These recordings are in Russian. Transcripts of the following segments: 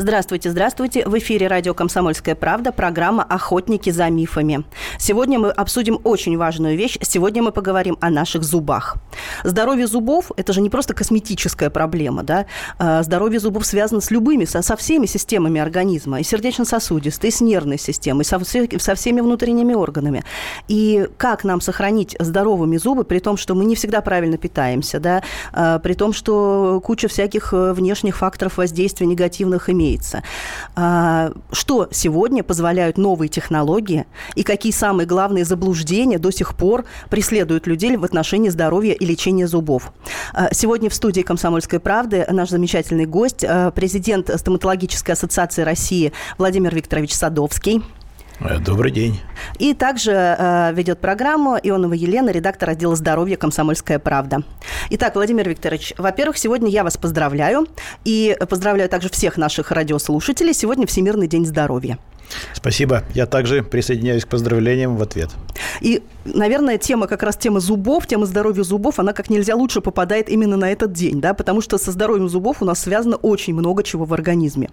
Здравствуйте, здравствуйте. В эфире радио «Комсомольская правда» программа «Охотники за мифами». Сегодня мы обсудим очень важную вещь. Сегодня мы поговорим о наших зубах. Здоровье зубов – это же не просто косметическая проблема. Да? А здоровье зубов связано с любыми, со, всеми системами организма. И сердечно-сосудистой, и с нервной системой, со, со всеми внутренними органами. И как нам сохранить здоровыми зубы, при том, что мы не всегда правильно питаемся, да? А, при том, что куча всяких э, внешних факторов воздействия негативных имеется имеется. А, что сегодня позволяют новые технологии и какие самые главные заблуждения до сих пор преследуют людей в отношении здоровья и лечения зубов? А, сегодня в студии «Комсомольской правды» наш замечательный гость, а, президент Стоматологической ассоциации России Владимир Викторович Садовский. Э, добрый день. И также э, ведет программу Ионова Елена, редактор отдела здоровья «Комсомольская правда». Итак, Владимир Викторович, во-первых, сегодня я вас поздравляю. И поздравляю также всех наших радиослушателей. Сегодня Всемирный день здоровья. Спасибо. Я также присоединяюсь к поздравлениям в ответ. И, наверное, тема как раз тема зубов, тема здоровья зубов, она как нельзя лучше попадает именно на этот день, да, потому что со здоровьем зубов у нас связано очень много чего в организме.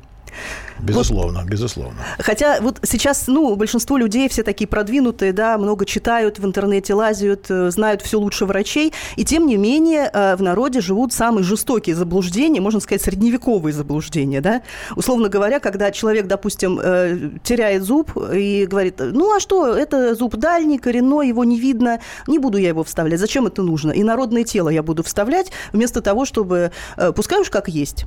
Безусловно, вот, безусловно. Хотя вот сейчас, ну, большинство людей все такие продвинутые, да, много читают, в интернете лазят, э, знают все лучше врачей, и тем не менее э, в народе живут самые жестокие заблуждения, можно сказать, средневековые заблуждения, да. Условно говоря, когда человек, допустим, э, теряет зуб и говорит, ну, а что, это зуб дальний, коренной, его не видно, не буду я его вставлять, зачем это нужно? И народное тело я буду вставлять вместо того, чтобы, пускай уж как есть.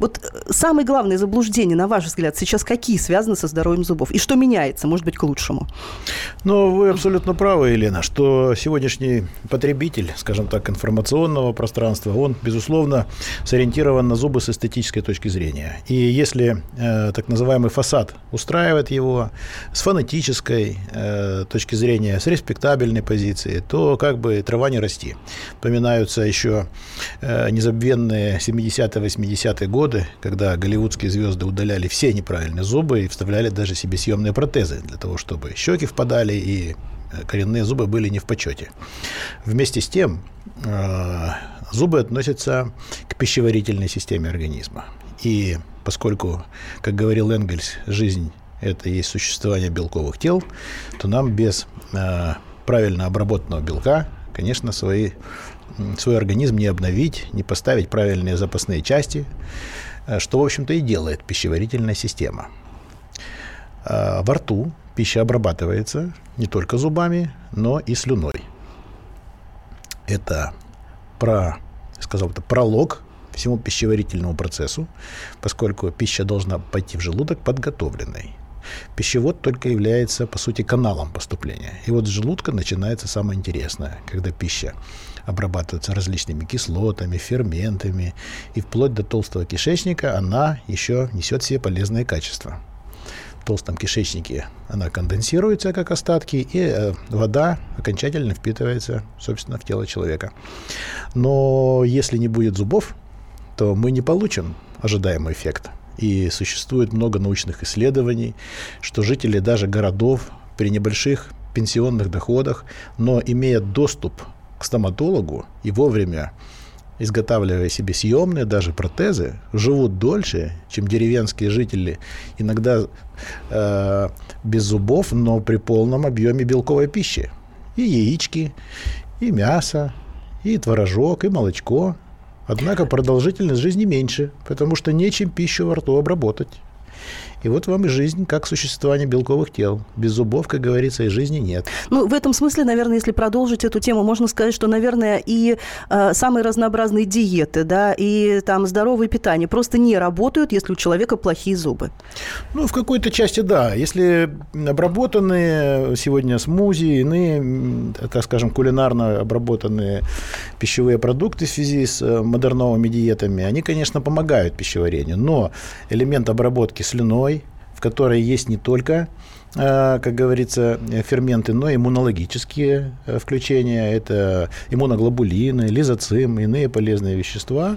Вот э, самые главные заблуждения, на ваш взгляд, сейчас какие связаны со здоровьем зубов? И что меняется, может быть, к лучшему? Ну, вы абсолютно правы, Елена, что сегодняшний потребитель, скажем так, информационного пространства, он, безусловно, сориентирован на зубы с эстетической точки зрения. И если э, так называемый фасад устраивает его с фонетической э, точки зрения, с респектабельной позиции, то как бы трава не расти. Поминаются еще э, незабвенные 70-80-е годы, когда голливудские звезды удаляли все неправильные зубы и вставляли даже себе съемные протезы для того, чтобы щеки впадали и э, коренные зубы были не в почете. Вместе с тем э, зубы относятся к пищеварительной системе организма. И поскольку, как говорил Энгельс, жизнь – это есть существование белковых тел, то нам без э, правильно обработанного белка, конечно, свои свой организм не обновить, не поставить правильные запасные части, э, что, в общем-то, и делает пищеварительная система. А, во рту пища обрабатывается не только зубами, но и слюной. Это про, сказал бы, пролог всему пищеварительному процессу, поскольку пища должна пойти в желудок подготовленной. Пищевод только является, по сути, каналом поступления. И вот с желудка начинается самое интересное, когда пища обрабатывается различными кислотами, ферментами, и вплоть до толстого кишечника она еще несет все полезные качества. В толстом кишечнике она конденсируется как остатки, и э, вода окончательно впитывается, собственно, в тело человека. Но если не будет зубов, то мы не получим ожидаемый эффект. И существует много научных исследований, что жители даже городов при небольших пенсионных доходах, но имея доступ к стоматологу и вовремя изготавливая себе съемные даже протезы, живут дольше, чем деревенские жители, иногда э, без зубов, но при полном объеме белковой пищи. И яички, и мясо, и творожок, и молочко. Однако продолжительность жизни меньше, потому что нечем пищу во рту обработать. И вот вам и жизнь, как существование белковых тел. Без зубов, как говорится, и жизни нет. Ну, в этом смысле, наверное, если продолжить эту тему, можно сказать, что, наверное, и э, самые разнообразные диеты, да, и там здоровое питание просто не работают, если у человека плохие зубы. Ну, в какой-то части да. Если обработанные сегодня смузи, иные, так скажем, кулинарно обработанные пищевые продукты в связи с э, модерновыми диетами, они, конечно, помогают пищеварению, но элемент обработки слюной в которой есть не только э, как говорится, ферменты, но и иммунологические э, включения. Это иммуноглобулины, лизоцим, иные полезные вещества,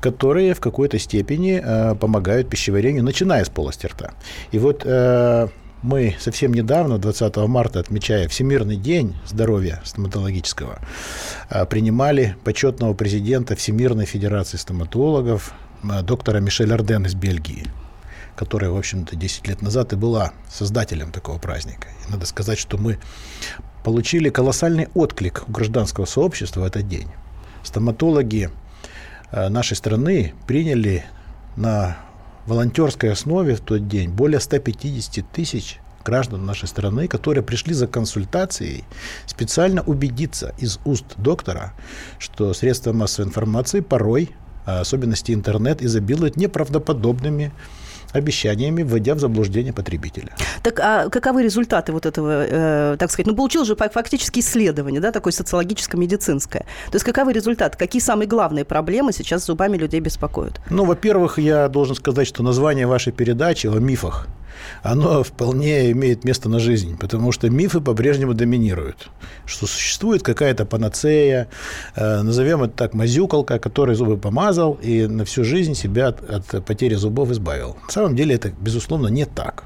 которые в какой-то степени э, помогают пищеварению, начиная с полости рта. И вот мы совсем недавно, 20 марта, отмечая Всемирный день здоровья стоматологического, принимали почетного президента Всемирной Федерации стоматологов доктора Мишель Арден из Бельгии которая, в общем-то, 10 лет назад и была создателем такого праздника. И надо сказать, что мы получили колоссальный отклик у гражданского сообщества в этот день. Стоматологи а, нашей страны приняли на волонтерской основе в тот день более 150 тысяч граждан нашей страны, которые пришли за консультацией, специально убедиться из уст доктора, что средства массовой информации порой, а особенности интернет, изобилуют неправдоподобными обещаниями, вводя в заблуждение потребителя. Так а каковы результаты вот этого, э, так сказать, ну, получил же фактически исследование, да, такое социологическо-медицинское. То есть каковы результаты, какие самые главные проблемы сейчас с зубами людей беспокоят? Ну, во-первых, я должен сказать, что название вашей передачи о мифах оно вполне имеет место на жизнь, потому что мифы по-прежнему доминируют, что существует какая-то панацея, э, назовем это так, мазюкалка, который зубы помазал и на всю жизнь себя от, от потери зубов избавил. На самом деле это, безусловно, не так.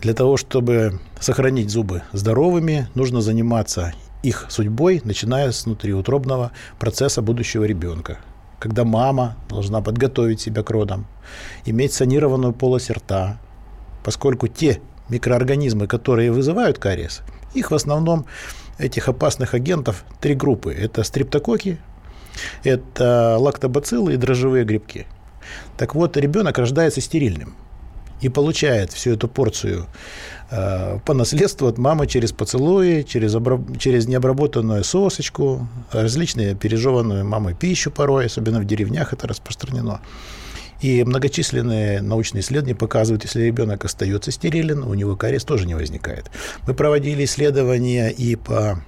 Для того, чтобы сохранить зубы здоровыми, нужно заниматься их судьбой, начиная с внутриутробного процесса будущего ребенка когда мама должна подготовить себя к родам, иметь санированную полость рта, поскольку те микроорганизмы, которые вызывают кариес, их в основном, этих опасных агентов, три группы. Это стриптококи, это лактобациллы и дрожжевые грибки. Так вот, ребенок рождается стерильным и получает всю эту порцию э, по наследству от мамы через поцелуи, через, обраб- через необработанную сосочку, различные пережеванную мамой пищу порой, особенно в деревнях это распространено. И многочисленные научные исследования показывают, если ребенок остается стерилен, у него кариес тоже не возникает. Мы проводили исследования и по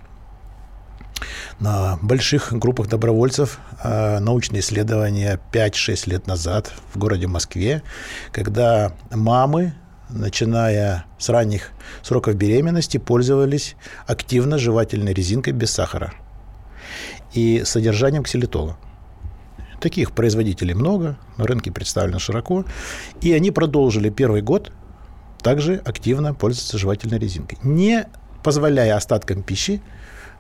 на больших группах добровольцев а, научные исследования 5-6 лет назад в городе Москве, когда мамы, начиная с ранних сроков беременности, пользовались активно жевательной резинкой без сахара и содержанием ксилитола. Таких производителей много, на рынке представлено широко. И они продолжили первый год также активно пользоваться жевательной резинкой, не позволяя остаткам пищи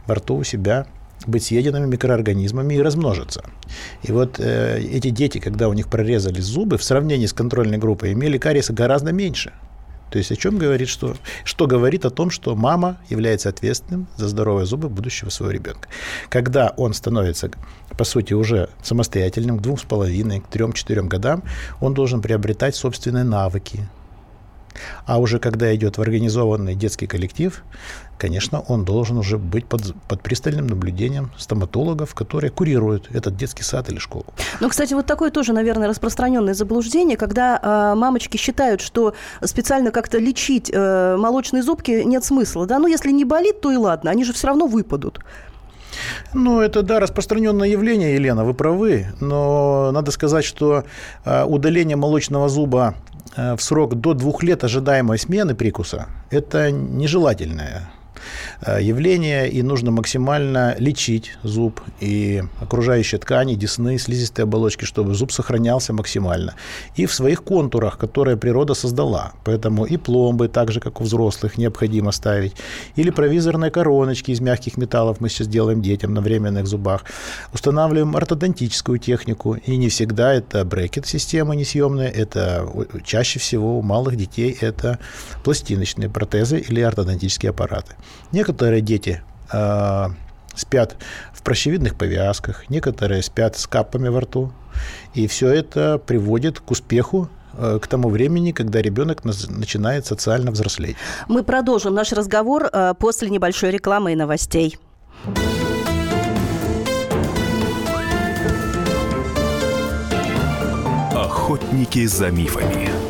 во рту у себя быть съеденными микроорганизмами и размножиться. И вот э, эти дети, когда у них прорезались зубы, в сравнении с контрольной группой, имели кариеса гораздо меньше – то есть о чем говорит, что, что говорит о том, что мама является ответственным за здоровые зубы будущего своего ребенка. Когда он становится, по сути, уже самостоятельным к двум с половиной, к трем-четырем годам, он должен приобретать собственные навыки, а уже когда идет в организованный детский коллектив, конечно, он должен уже быть под, под пристальным наблюдением стоматологов, которые курируют этот детский сад или школу. Ну, кстати, вот такое тоже, наверное, распространенное заблуждение, когда э, мамочки считают, что специально как-то лечить э, молочные зубки нет смысла. Да? Ну, если не болит, то и ладно, они же все равно выпадут. Ну, это, да, распространенное явление, Елена, вы правы. Но надо сказать, что э, удаление молочного зуба в срок до двух лет ожидаемой смены прикуса – это нежелательное Э, явление, и нужно максимально лечить зуб и окружающие ткани, десны, слизистые оболочки, чтобы зуб сохранялся максимально. И в своих контурах, которые природа создала. Поэтому и пломбы, так же, как у взрослых, необходимо ставить. Или провизорные короночки из мягких металлов мы сейчас делаем детям на временных зубах. Устанавливаем ортодонтическую технику. И не всегда это брекет-система несъемная, это чаще всего у малых детей это пластиночные протезы или ортодонтические аппараты. Некоторые дети э, спят в прощевидных повязках, некоторые спят с капами во рту. И все это приводит к успеху э, к тому времени, когда ребенок начинает социально взрослеть. Мы продолжим наш разговор э, после небольшой рекламы и новостей. Охотники за мифами.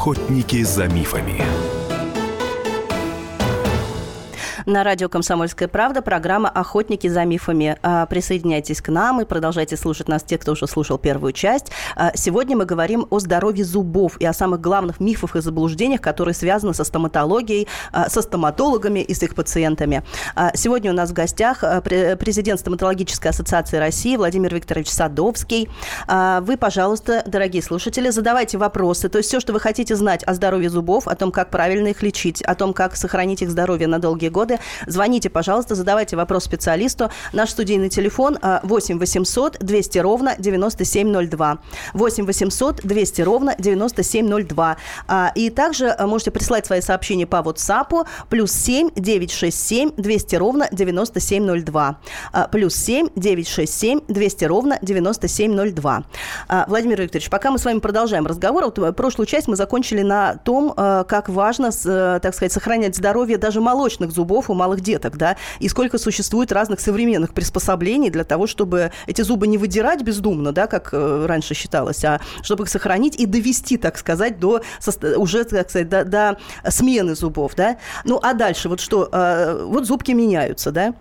Охотники за мифами. На радио «Комсомольская правда» программа «Охотники за мифами». А, присоединяйтесь к нам и продолжайте слушать нас, те, кто уже слушал первую часть. А, сегодня мы говорим о здоровье зубов и о самых главных мифах и заблуждениях, которые связаны со стоматологией, а, со стоматологами и с их пациентами. Сегодня у нас в гостях президент Стоматологической ассоциации России Владимир Викторович Садовский. Вы, пожалуйста, дорогие слушатели, задавайте вопросы. То есть все, что вы хотите знать о здоровье зубов, о том, как правильно их лечить, о том, как сохранить их здоровье на долгие годы, Звоните, пожалуйста, задавайте вопрос специалисту. Наш студийный телефон 8 800 200 ровно 9702. 8 800 200 ровно 9702. А, и также а, можете прислать свои сообщения по WhatsApp плюс 7 967 200 ровно 9702. А, плюс 7 967 200 ровно 9702. Владимир Викторович, пока мы с вами продолжаем разговор, вот э, прошлую часть мы закончили на том, э, как важно, э, так сказать, сохранять здоровье даже молочных зубов у малых деток, да, и сколько существует разных современных приспособлений для того, чтобы эти зубы не выдирать бездумно, да, как э, раньше считалось, а чтобы их сохранить и довести, так сказать, до уже, так сказать, до, до смены зубов, да. Ну, а дальше вот что, э, вот зубки меняются, да,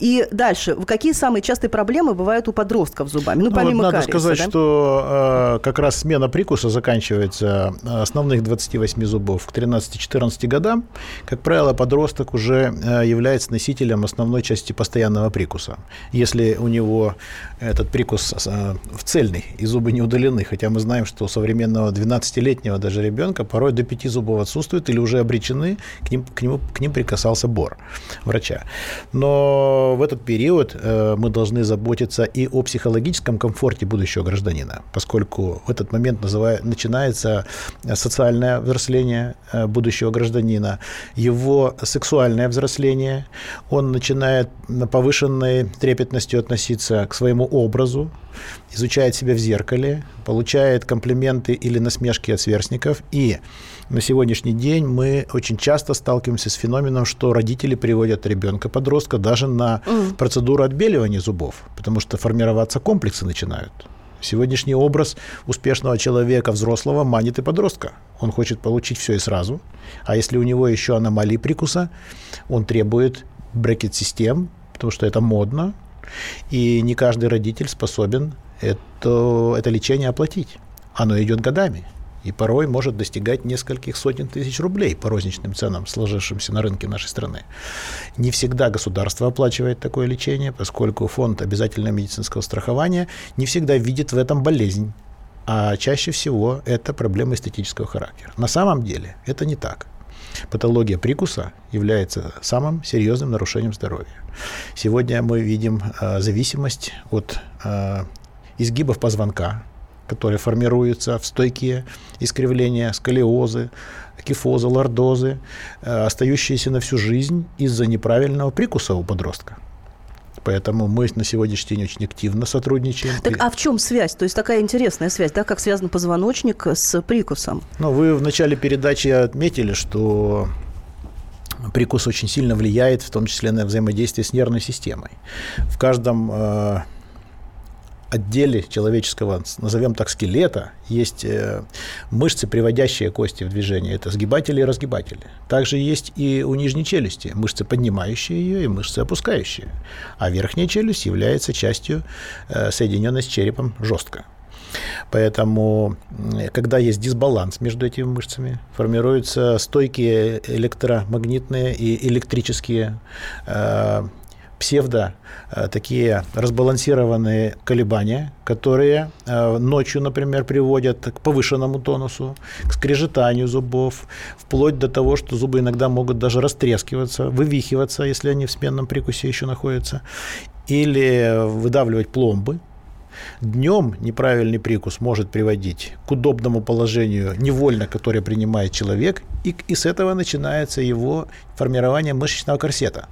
и дальше, какие самые частые проблемы бывают у подростков с зубами? Ну, ну помимо вот Надо кариеса, сказать, да? что э, как раз смена прикуса заканчивается э, основных 28 зубов к 13-14 годам. Как правило, подросток уже э, является носителем основной части постоянного прикуса. Если у него этот прикус э, в цельный и зубы не удалены, хотя мы знаем, что у современного 12-летнего даже ребенка порой до 5 зубов отсутствуют или уже обречены, к ним, к нему, к ним прикасался бор врача. Но в этот период э, мы должны заботиться и о психологическом комфорте будущего гражданина, поскольку в этот момент называет, начинается социальное взросление э, будущего гражданина, его сексуальное взросление, он начинает на повышенной трепетностью относиться к своему образу, изучает себя в зеркале, получает комплименты или насмешки от сверстников и на сегодняшний день мы очень часто сталкиваемся с феноменом, что родители приводят ребенка-подростка даже на mm. процедуру отбеливания зубов, потому что формироваться комплексы начинают. Сегодняшний образ успешного человека, взрослого, манит и подростка. Он хочет получить все и сразу. А если у него еще аномалии прикуса, он требует брекет-систем, потому что это модно. И не каждый родитель способен это, это лечение оплатить. Оно идет годами и порой может достигать нескольких сотен тысяч рублей по розничным ценам, сложившимся на рынке нашей страны. Не всегда государство оплачивает такое лечение, поскольку фонд обязательного медицинского страхования не всегда видит в этом болезнь, а чаще всего это проблема эстетического характера. На самом деле это не так. Патология прикуса является самым серьезным нарушением здоровья. Сегодня мы видим э, зависимость от э, изгибов позвонка, которые формируются в стойкие искривления, сколиозы, кифозы, лордозы, э, остающиеся на всю жизнь из-за неправильного прикуса у подростка. Поэтому мы на сегодняшний день очень активно сотрудничаем. Так а в чем связь? То есть такая интересная связь, да, как связан позвоночник с прикусом? Ну, вы в начале передачи отметили, что прикус очень сильно влияет, в том числе на взаимодействие с нервной системой. В каждом э, отделе человеческого, назовем так, скелета, есть э, мышцы, приводящие кости в движение. Это сгибатели и разгибатели. Также есть и у нижней челюсти мышцы, поднимающие ее, и мышцы, опускающие. А верхняя челюсть является частью, э, соединенной с черепом жестко. Поэтому, когда есть дисбаланс между этими мышцами, формируются стойкие электромагнитные и электрические э, псевдо э, такие разбалансированные колебания, которые э, ночью, например, приводят к повышенному тонусу, к скрежетанию зубов, вплоть до того, что зубы иногда могут даже растрескиваться, вывихиваться, если они в сменном прикусе еще находятся, или выдавливать пломбы. Днем неправильный прикус может приводить к удобному положению невольно, которое принимает человек, и, и с этого начинается его формирование мышечного корсета.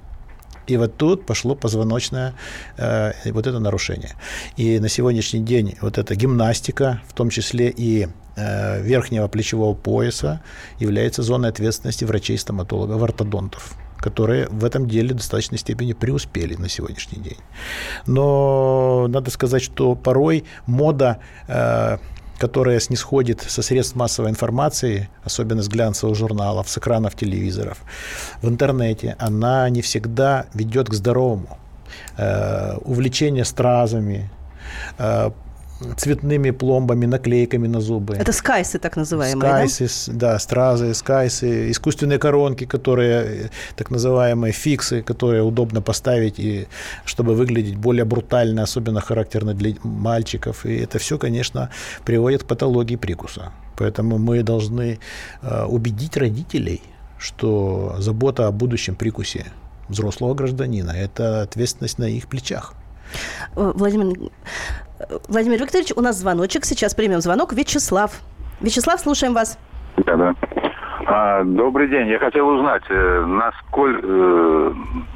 И вот тут пошло позвоночное э, вот это нарушение. И на сегодняшний день вот эта гимнастика, в том числе и э, верхнего плечевого пояса, является зоной ответственности врачей-стоматологов, ортодонтов которые в этом деле в достаточной степени преуспели на сегодняшний день. Но надо сказать, что порой мода э, которая снисходит со средств массовой информации, особенно с глянцевых журналов, с экранов телевизоров, в интернете, она не всегда ведет к здоровому. Э, увлечение стразами, э, цветными пломбами, наклейками на зубы. Это скайсы так называемые, скайсы, да? да, стразы, скайсы, искусственные коронки, которые, так называемые фиксы, которые удобно поставить, и, чтобы выглядеть более брутально, особенно характерно для мальчиков. И это все, конечно, приводит к патологии прикуса. Поэтому мы должны э, убедить родителей, что забота о будущем прикусе взрослого гражданина – это ответственность на их плечах. Э, Владимир, Владимир Викторович, у нас звоночек. Сейчас примем звонок. Вячеслав. Вячеслав, слушаем вас. Да, да. А, добрый день. Я хотел узнать, э, насколько, э,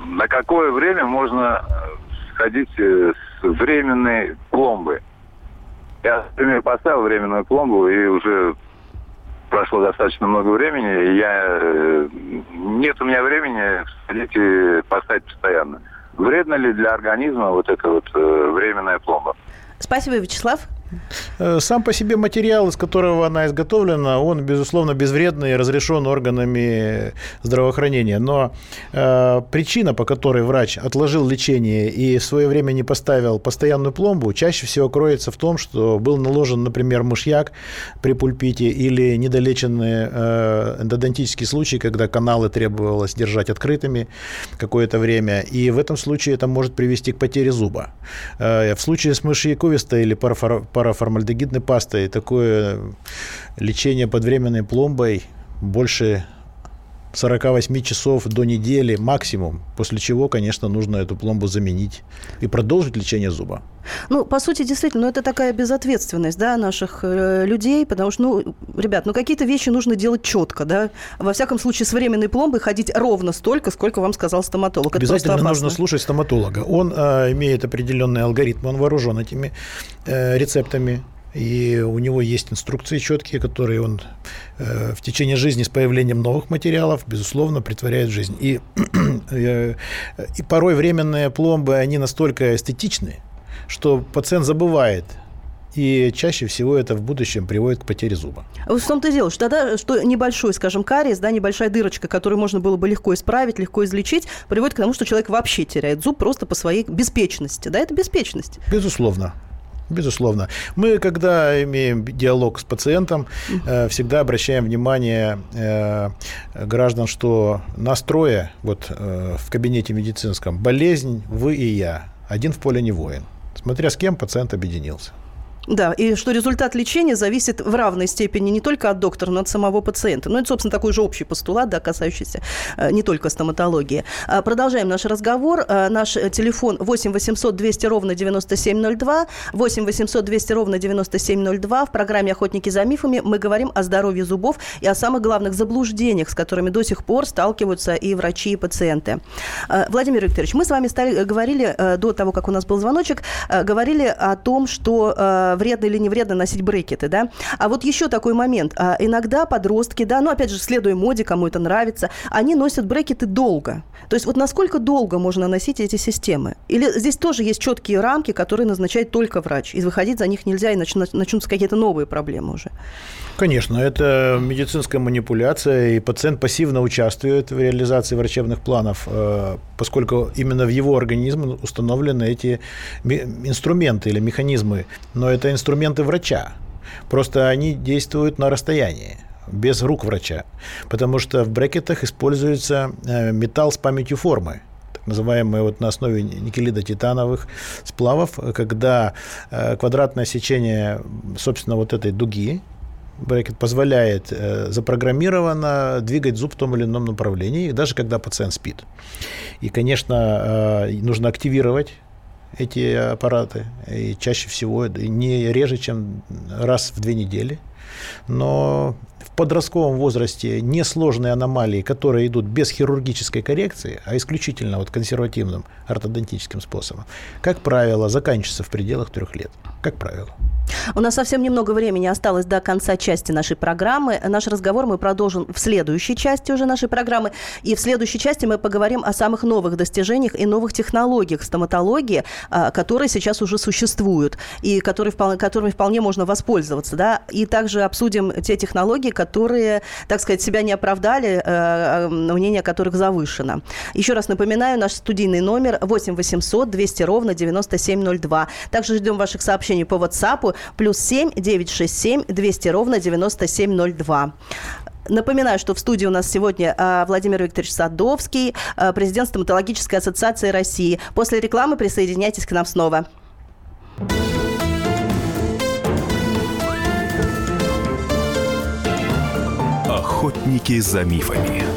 на какое время можно сходить с временной пломбы? Я, например, поставил временную пломбу, и уже прошло достаточно много времени, и я, нет у меня времени сходить и поставить постоянно. Вредно ли для организма вот эта вот э, временная пломба? Спасибо, Вячеслав. Э, сам по себе материал, из которого она изготовлена, он, безусловно, безвредный и разрешен органами здравоохранения. Но э, причина, по которой врач отложил лечение и в свое время не поставил постоянную пломбу, чаще всего кроется в том, что был наложен, например, мышьяк при пульпите или недолеченный э, эндодонтический случай, когда каналы требовалось держать открытыми какое-то время. И в этом случае это может привести к потере зуба. Э, в случае с мышьяковистой или парафор параформальдегидной пастой. Такое лечение под временной пломбой больше 48 часов до недели максимум, после чего, конечно, нужно эту пломбу заменить и продолжить лечение зуба. Ну, по сути, действительно, ну, это такая безответственность, да, наших э, людей, потому что, ну, ребят, ну, какие-то вещи нужно делать четко, да. Во всяком случае, с временной пломбой ходить ровно столько, сколько вам сказал стоматолог. Это Обязательно нужно слушать стоматолога. Он э, имеет определенные алгоритмы, он вооружен этими э, рецептами и у него есть инструкции четкие, которые он э, в течение жизни с появлением новых материалов, безусловно, притворяет в жизнь. И, э, и порой временные пломбы, они настолько эстетичны, что пациент забывает и чаще всего это в будущем приводит к потере зуба. В том-то и дело, что, да, что небольшой, скажем, кариес, да, небольшая дырочка, которую можно было бы легко исправить, легко излечить, приводит к тому, что человек вообще теряет зуб просто по своей беспечности. Да, это беспечность. Безусловно. Безусловно. Мы, когда имеем диалог с пациентом, э, всегда обращаем внимание э, граждан, что настроя вот, э, в кабинете медицинском болезнь вы и я. Один в поле не воин. Смотря с кем пациент объединился. Да, и что результат лечения зависит в равной степени не только от доктора, но и от самого пациента. Ну, это, собственно, такой же общий постулат, да, касающийся э, не только стоматологии. А, продолжаем наш разговор. А, наш э, телефон 8 800 200 ровно 9702, 8 800 200 ровно 9702. В программе «Охотники за мифами» мы говорим о здоровье зубов и о самых главных заблуждениях, с которыми до сих пор сталкиваются и врачи, и пациенты. А, Владимир Викторович, мы с вами стали, говорили до того, как у нас был звоночек, говорили о том, что вредно или не вредно носить брекеты, да. А вот еще такой момент. А, иногда подростки, да, ну, опять же, следуя моде, кому это нравится, они носят брекеты долго. То есть вот насколько долго можно носить эти системы? Или здесь тоже есть четкие рамки, которые назначает только врач, и выходить за них нельзя, и начнутся какие-то новые проблемы уже? Конечно, это медицинская манипуляция, и пациент пассивно участвует в реализации врачебных планов, э, поскольку именно в его организм установлены эти инструменты или механизмы. Но это инструменты врача. Просто они действуют на расстоянии без рук врача, потому что в брекетах используется э, металл с памятью формы называемые вот на основе никелидо-титановых сплавов, когда э, квадратное сечение, собственно, вот этой дуги, брекет позволяет э, запрограммированно двигать зуб в том или ином направлении, даже когда пациент спит. И, конечно, нужно активировать эти аппараты, и чаще всего не реже, чем раз в две недели. Но в подростковом возрасте несложные аномалии, которые идут без хирургической коррекции, а исключительно вот консервативным ортодонтическим способом, как правило, заканчиваются в пределах трех лет. Как правило. У нас совсем немного времени осталось до конца части нашей программы. Наш разговор мы продолжим в следующей части уже нашей программы. И в следующей части мы поговорим о самых новых достижениях и новых технологиях стоматологии, а, которые сейчас уже существуют и которые которыми вполне можно воспользоваться. Да? И также обсудим те технологии, которые, так сказать, себя не оправдали, а, а, мнение которых завышено. Еще раз напоминаю, наш студийный номер 8 800 200 ровно 9702. Также ждем ваших сообщений по WhatsApp плюс 7 967 200 ровно 9702. Напоминаю, что в студии у нас сегодня а, Владимир Викторович Садовский, а, президент Стоматологической ассоциации России. После рекламы присоединяйтесь к нам снова. Охотники за мифами.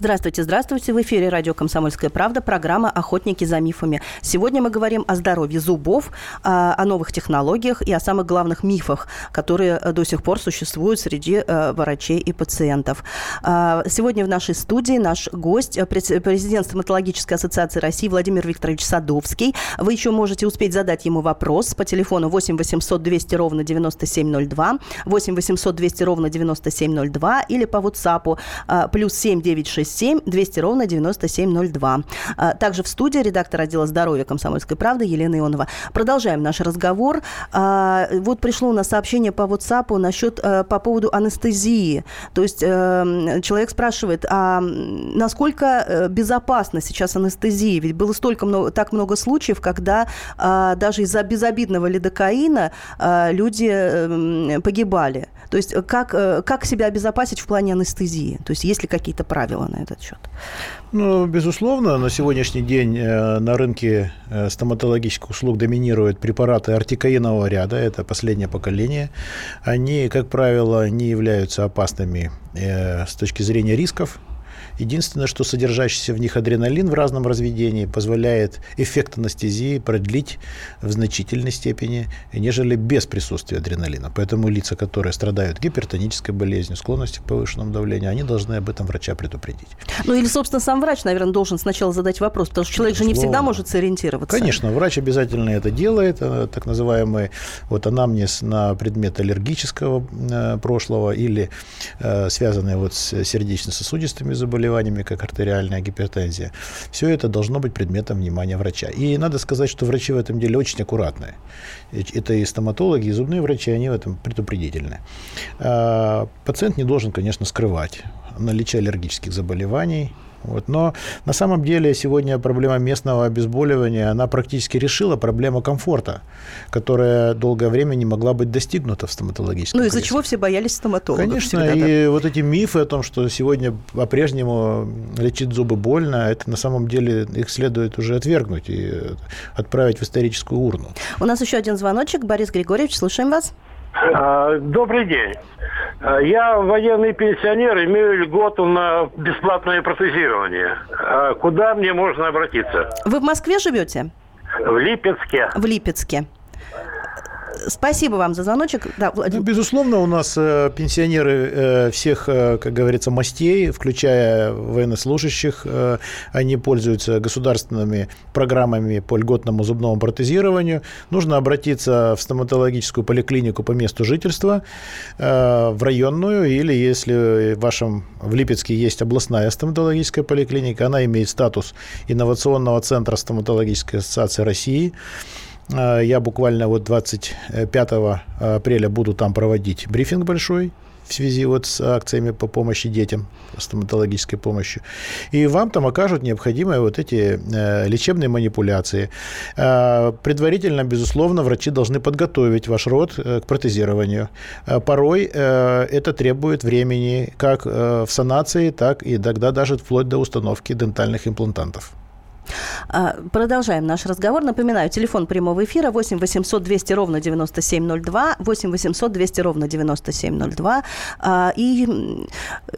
Здравствуйте, здравствуйте. В эфире радио «Комсомольская правда», программа «Охотники за мифами». Сегодня мы говорим о здоровье зубов, а, о новых технологиях и о самых главных мифах, которые э, до сих пор существуют среди э, врачей и пациентов. А, сегодня в нашей студии наш гость, э, президент Стоматологической ассоциации России Владимир Викторович Садовский. Вы еще можете успеть задать ему вопрос по телефону 8 800 200 ровно 9702, 8 800 200 ровно 9702 или по WhatsApp плюс 7 967 7 200 ровно 9702. А, также в студии редактор отдела здоровья «Комсомольской правды» Елена Ионова. Продолжаем наш разговор. А, вот пришло у нас сообщение по WhatsApp насчет, э, по поводу анестезии. То есть э, человек спрашивает, а насколько э, безопасна сейчас анестезия? Ведь было столько много, так много случаев, когда а, даже из-за безобидного лидокаина люди погибали. То есть как, как себя обезопасить в плане анестезии? То есть есть ли какие-то правила на этот счет? Ну, безусловно, на сегодняшний день э, на рынке э, стоматологических услуг доминируют препараты артикаинового ряда, это последнее поколение. Они, как правило, не являются опасными э, с точки зрения рисков, Единственное, что содержащийся в них адреналин в разном разведении позволяет эффект анестезии продлить в значительной степени, нежели без присутствия адреналина. Поэтому лица, которые страдают гипертонической болезнью, склонностью к повышенному давлению, они должны об этом врача предупредить. Ну или, собственно, сам врач, наверное, должен сначала задать вопрос, потому что человек Безусловно. же не всегда может сориентироваться. Конечно, врач обязательно это делает, э, так называемый вот анамнез на предмет аллергического э, прошлого или э, связанный вот с сердечно-сосудистыми заболеваниями, заболеваниями, как артериальная гипертензия. Все это должно быть предметом внимания врача. И надо сказать, что врачи в этом деле очень аккуратные. Это и стоматологи, и зубные врачи, они в этом предупредительны. А, пациент не должен, конечно, скрывать наличие аллергических заболеваний, вот. Но на самом деле сегодня проблема местного обезболивания, она практически решила проблему комфорта, которая долгое время не могла быть достигнута в стоматологическом Ну, из-за чего все боялись стоматологов? Конечно, всегда, и да? вот эти мифы о том, что сегодня по-прежнему лечить зубы больно, это на самом деле их следует уже отвергнуть и отправить в историческую урну. У нас еще один звоночек. Борис Григорьевич, слушаем вас. А, добрый день. А, я военный пенсионер, имею льготу на бесплатное протезирование. А куда мне можно обратиться? Вы в Москве живете? В Липецке. В Липецке. Спасибо вам за звоночек. Да, Ну, безусловно, у нас э, пенсионеры э, всех, э, как говорится, мастей, включая военнослужащих, э, они пользуются государственными программами по льготному зубному протезированию. Нужно обратиться в стоматологическую поликлинику по месту жительства, э, в районную, или если в вашем в Липецке есть областная стоматологическая поликлиника, она имеет статус инновационного центра стоматологической ассоциации России. Я буквально вот 25 апреля буду там проводить брифинг большой в связи вот с акциями по помощи детям, стоматологической помощью. И вам там окажут необходимые вот эти э, лечебные манипуляции. Э, предварительно, безусловно, врачи должны подготовить ваш рот э, к протезированию. Э, порой э, это требует времени как э, в санации, так и тогда даже вплоть до установки дентальных имплантантов. А, продолжаем наш разговор. Напоминаю, телефон прямого эфира 8 800 200 ровно 9702, 8 800 200 ровно 9702. А, и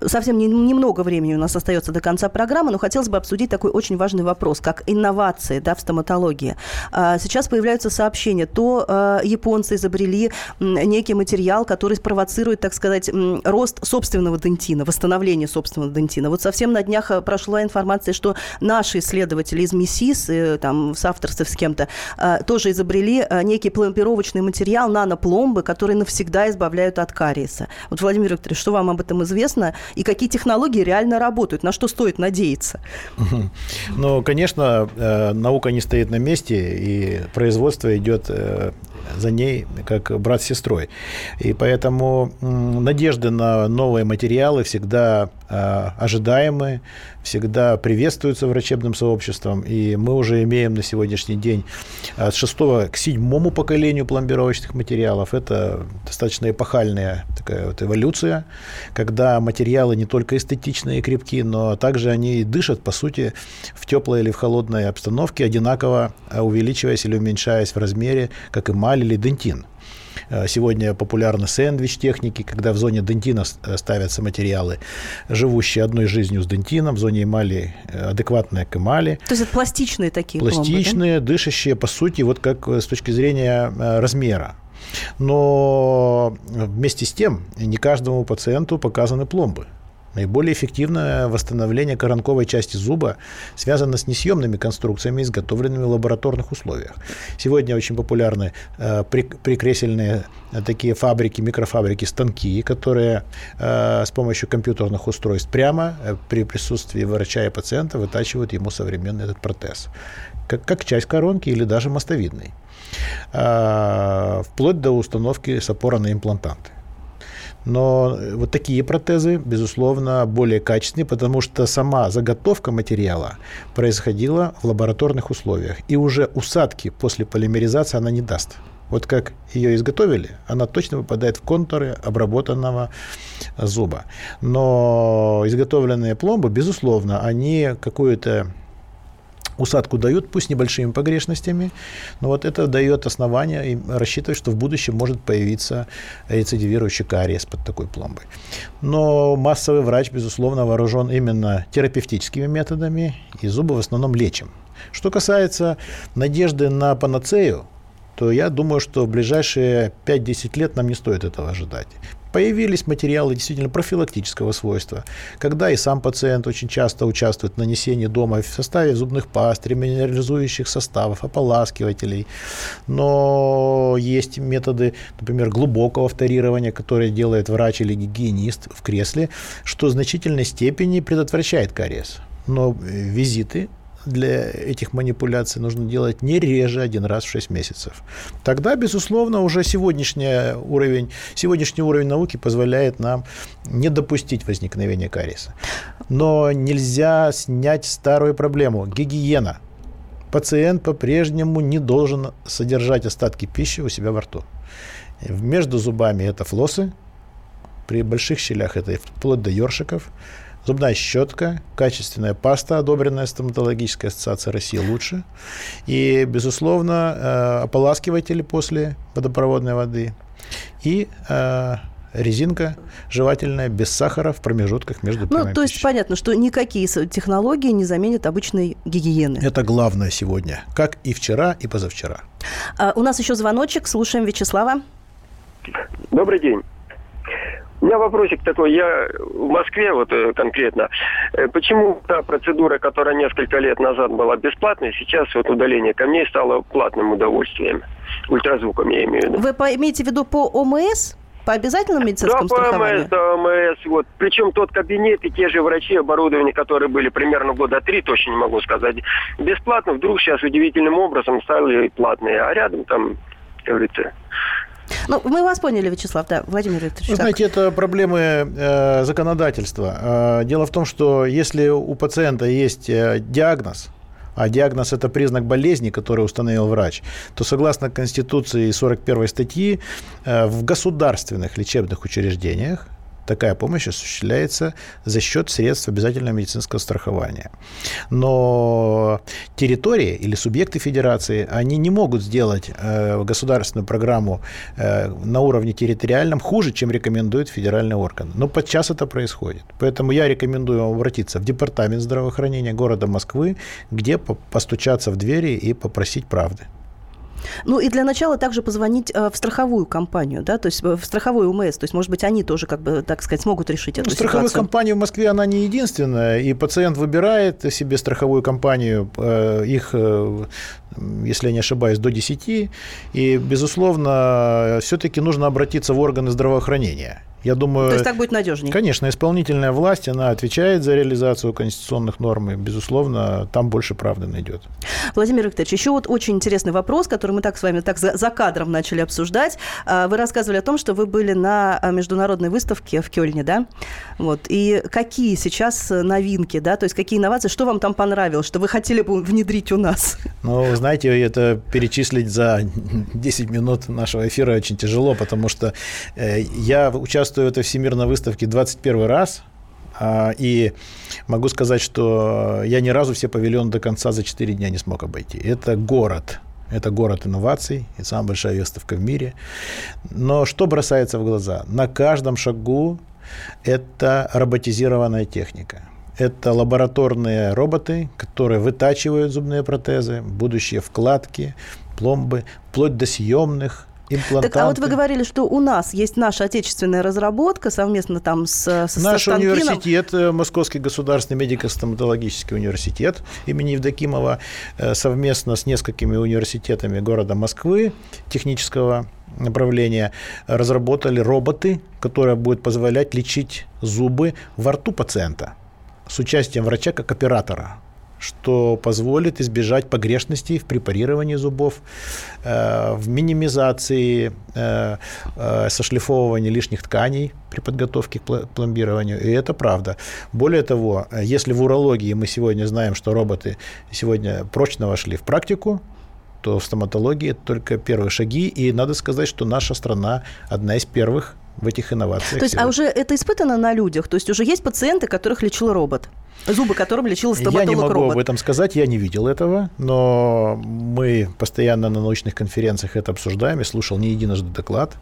совсем немного времени у нас остается до конца программы, но хотелось бы обсудить такой очень важный вопрос, как инновации да, в стоматологии. А, сейчас появляются сообщения, то японцы изобрели некий материал, который спровоцирует, так сказать, рост собственного дентина, восстановление собственного дентина. Вот совсем на днях прошла информация, что наши исследователи из МИСИС, э, там, с авторством с кем-то, э, тоже изобрели э, некий пломбировочный материал, нанопломбы, которые навсегда избавляют от кариеса. Вот, Владимир Викторович, что вам об этом известно? И какие технологии реально работают? На что стоит надеяться? Ну, конечно, наука не стоит на месте, и производство идет за ней как брат с сестрой. И поэтому надежды на новые материалы всегда ожидаемые, всегда приветствуются врачебным сообществом, и мы уже имеем на сегодняшний день от шестого к седьмому поколению пломбировочных материалов. Это достаточно эпохальная такая вот эволюция, когда материалы не только эстетичные и крепкие, но также они дышат, по сути, в теплой или в холодной обстановке, одинаково увеличиваясь или уменьшаясь в размере, как эмаль или дентин. Э, сегодня популярны сэндвич-техники, когда в зоне дентина э, ставятся материалы, живущие одной жизнью с дентином, в зоне эмали э, адекватные к эмали. То есть это пластичные такие Пластичные, пломбы, да? дышащие, по сути, вот как с точки зрения размера. Но вместе с тем не каждому пациенту показаны пломбы. Наиболее эффективное восстановление коронковой части зуба связано с несъемными конструкциями, изготовленными в лабораторных условиях. Сегодня очень популярны э, прикресельные э, такие фабрики, микрофабрики, станки, которые э, с помощью компьютерных устройств прямо э, при присутствии врача и пациента вытачивают ему современный этот протез. Как, как часть коронки или даже мостовидный. Э, вплоть до установки с опора на имплантанты. Но вот такие протезы, безусловно, более качественные, потому что сама заготовка материала происходила в лабораторных условиях. И уже усадки после полимеризации она не даст. Вот как ее изготовили, она точно попадает в контуры обработанного зуба. Но изготовленные пломбы, безусловно, они какую-то усадку дают, пусть небольшими погрешностями, но вот это дает основание и рассчитывать, что в будущем может появиться рецидивирующий кариес под такой пломбой. Но массовый врач, безусловно, вооружен именно терапевтическими методами, и зубы в основном лечим. Что касается надежды на панацею, то я думаю, что в ближайшие 5-10 лет нам не стоит этого ожидать. Появились материалы действительно профилактического свойства, когда и сам пациент очень часто участвует в нанесении дома в составе зубных паст, минерализующих составов, ополаскивателей. Но есть методы, например, глубокого вторирования, которое делает врач или гигиенист в кресле, что в значительной степени предотвращает кариес. Но визиты для этих манипуляций нужно делать не реже один раз в 6 месяцев. Тогда, безусловно, уже сегодняшний уровень, сегодняшний уровень науки позволяет нам не допустить возникновения кариеса. Но нельзя снять старую проблему – гигиена. Пациент по-прежнему не должен содержать остатки пищи у себя во рту. Между зубами это флосы, при больших щелях это вплоть до ёршиков – Зубная щетка, качественная паста, одобренная стоматологической ассоциацией России лучше. И, безусловно, э, ополаскиватели после водопроводной воды. И э, резинка жевательная, без сахара в промежутках между Ну, то есть пищей. понятно, что никакие технологии не заменят обычной гигиены. Это главное сегодня, как и вчера, и позавчера. А, у нас еще звоночек, слушаем Вячеслава. Добрый день. У меня вопросик такой. Я в Москве вот э, конкретно. Э, почему та процедура, которая несколько лет назад была бесплатной, сейчас вот удаление камней стало платным удовольствием? Ультразвуком я имею в виду. Вы имеете в виду по ОМС? По обязательному медицинскому да, по страхованию? ОМС, да, ОМС. Вот. Причем тот кабинет и те же врачи, оборудование, которые были примерно года три, точно не могу сказать, бесплатно, вдруг сейчас удивительным образом стали платные. А рядом там, как говорится, Ну, мы вас поняли, Вячеслав, да, Владимир Викторович. Вы знаете, это проблемы э, законодательства. Э, дело в том, что если у пациента есть э, диагноз, а диагноз – это признак болезни, который установил врач, то согласно Конституции 41 статьи э, в государственных лечебных учреждениях такая помощь осуществляется за счет средств обязательного медицинского страхования. Но территории или субъекты федерации, они не могут сделать э, государственную программу э, на уровне территориальном хуже, чем рекомендует федеральный орган. Но подчас это происходит. Поэтому я рекомендую вам обратиться в Департамент здравоохранения города Москвы, где по- постучаться в двери и попросить правды. Ну и для начала также позвонить э, в страховую компанию, да, то есть э, в страховой УМС, то есть, может быть, они тоже, как бы, так сказать, смогут решить эту Ну, страховых ситуацию. компаний в Москве она не единственная, и пациент выбирает себе страховую компанию, э, их, если я не ошибаюсь, до 10, и, безусловно, все-таки нужно обратиться в органы здравоохранения. Я думаю, То есть так будет надежнее. конечно, исполнительная власть, она отвечает за реализацию конституционных норм, и, безусловно, там больше правды найдет. Владимир Викторович, еще вот очень интересный вопрос, который мы так с вами так за, за кадром начали обсуждать. А, Вы рассказывали о том, что вы были на а, международной выставке в Кёльне, да? Вот. И какие сейчас новинки, да, то есть какие инновации, что вам там понравилось, что вы хотели бы внедрить у нас? Ну, знаете, это перечислить за 10 минут нашего эфира очень тяжело, потому что э, я участвую в этой всемирной выставке 21 раз, а, и могу сказать, что я ни разу все павильоны до конца за 4 дня не смог обойти. Это город. Это город инноваций, и самая большая выставка в мире. Но что бросается в глаза? На каждом шагу это роботизированная техника. Это лабораторные роботы, которые вытачивают зубные протезы, будущие вкладки, пломбы, вплоть до съемных имплантантов. Так, а вот вы говорили, что у нас есть наша отечественная разработка совместно там с, с Наш со университет, э, Московский государственный медико-стоматологический университет имени Евдокимова, э, совместно с несколькими университетами города Москвы технического направления разработали роботы, которые будут позволять лечить зубы во рту пациента с участием врача как оператора что позволит избежать погрешностей в препарировании зубов, э, в минимизации э, э, сошлифовывания лишних тканей при подготовке к пломбированию. И это правда. Более того, если в урологии мы сегодня знаем, что роботы сегодня прочно вошли в практику, то в стоматологии это только первые шаги. И надо сказать, что наша страна одна из первых в этих инновациях. То есть, а уже это испытано на людях? То есть уже есть пациенты, которых лечил робот? Зубы которым лечил Я не могу робот? об этом сказать, я не видел этого, но мы постоянно на научных конференциях это обсуждаем. Я слушал не единожды доклад.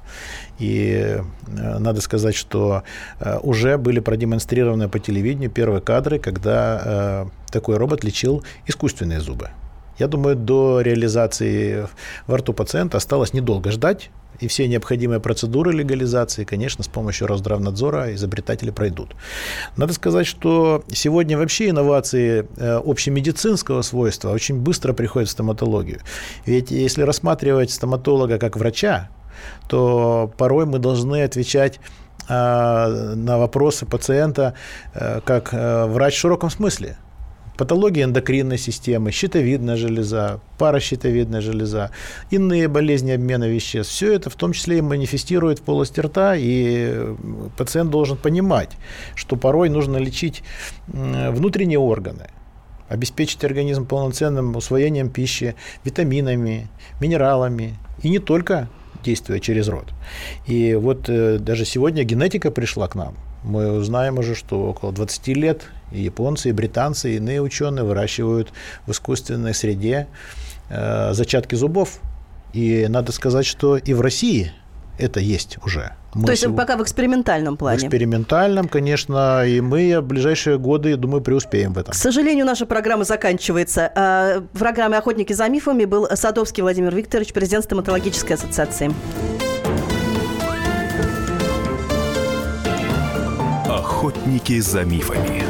И э, надо сказать, что э, уже были продемонстрированы по телевидению первые кадры, когда э, такой робот лечил искусственные зубы. Я думаю, до реализации во рту пациента осталось недолго ждать, и все необходимые процедуры легализации, конечно, с помощью Росздравнадзора изобретатели пройдут. Надо сказать, что сегодня вообще инновации э, общемедицинского свойства очень быстро приходят в стоматологию. Ведь если рассматривать стоматолога как врача, то порой мы должны отвечать э, на вопросы пациента э, как врач в широком смысле патологии эндокринной системы, щитовидная железа, паращитовидная железа, иные болезни обмена веществ. Все это в том числе и манифестирует в полости рта, и пациент должен понимать, что порой нужно лечить внутренние органы, обеспечить организм полноценным усвоением пищи, витаминами, минералами, и не только действуя через рот. И вот э, даже сегодня генетика пришла к нам. Мы узнаем уже, что около 20 лет и японцы, и британцы, и иные ученые выращивают в искусственной среде э, зачатки зубов. И надо сказать, что и в России это есть уже. Мы То есть сего- пока в экспериментальном в плане? экспериментальном, конечно, и мы в ближайшие годы, думаю, преуспеем в этом. К сожалению, наша программа заканчивается. А, В программе «Охотники за мифами» был Садовский Владимир Викторович, президент стоматологической ассоциации. Охотники за мифами.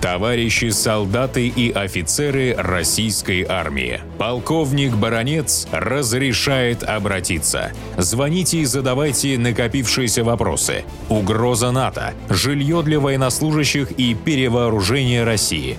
Товарищи солдаты и офицеры российской армии. Полковник Баронец разрешает обратиться. Звоните и задавайте накопившиеся вопросы. Угроза НАТО, жилье для военнослужащих и перевооружение России.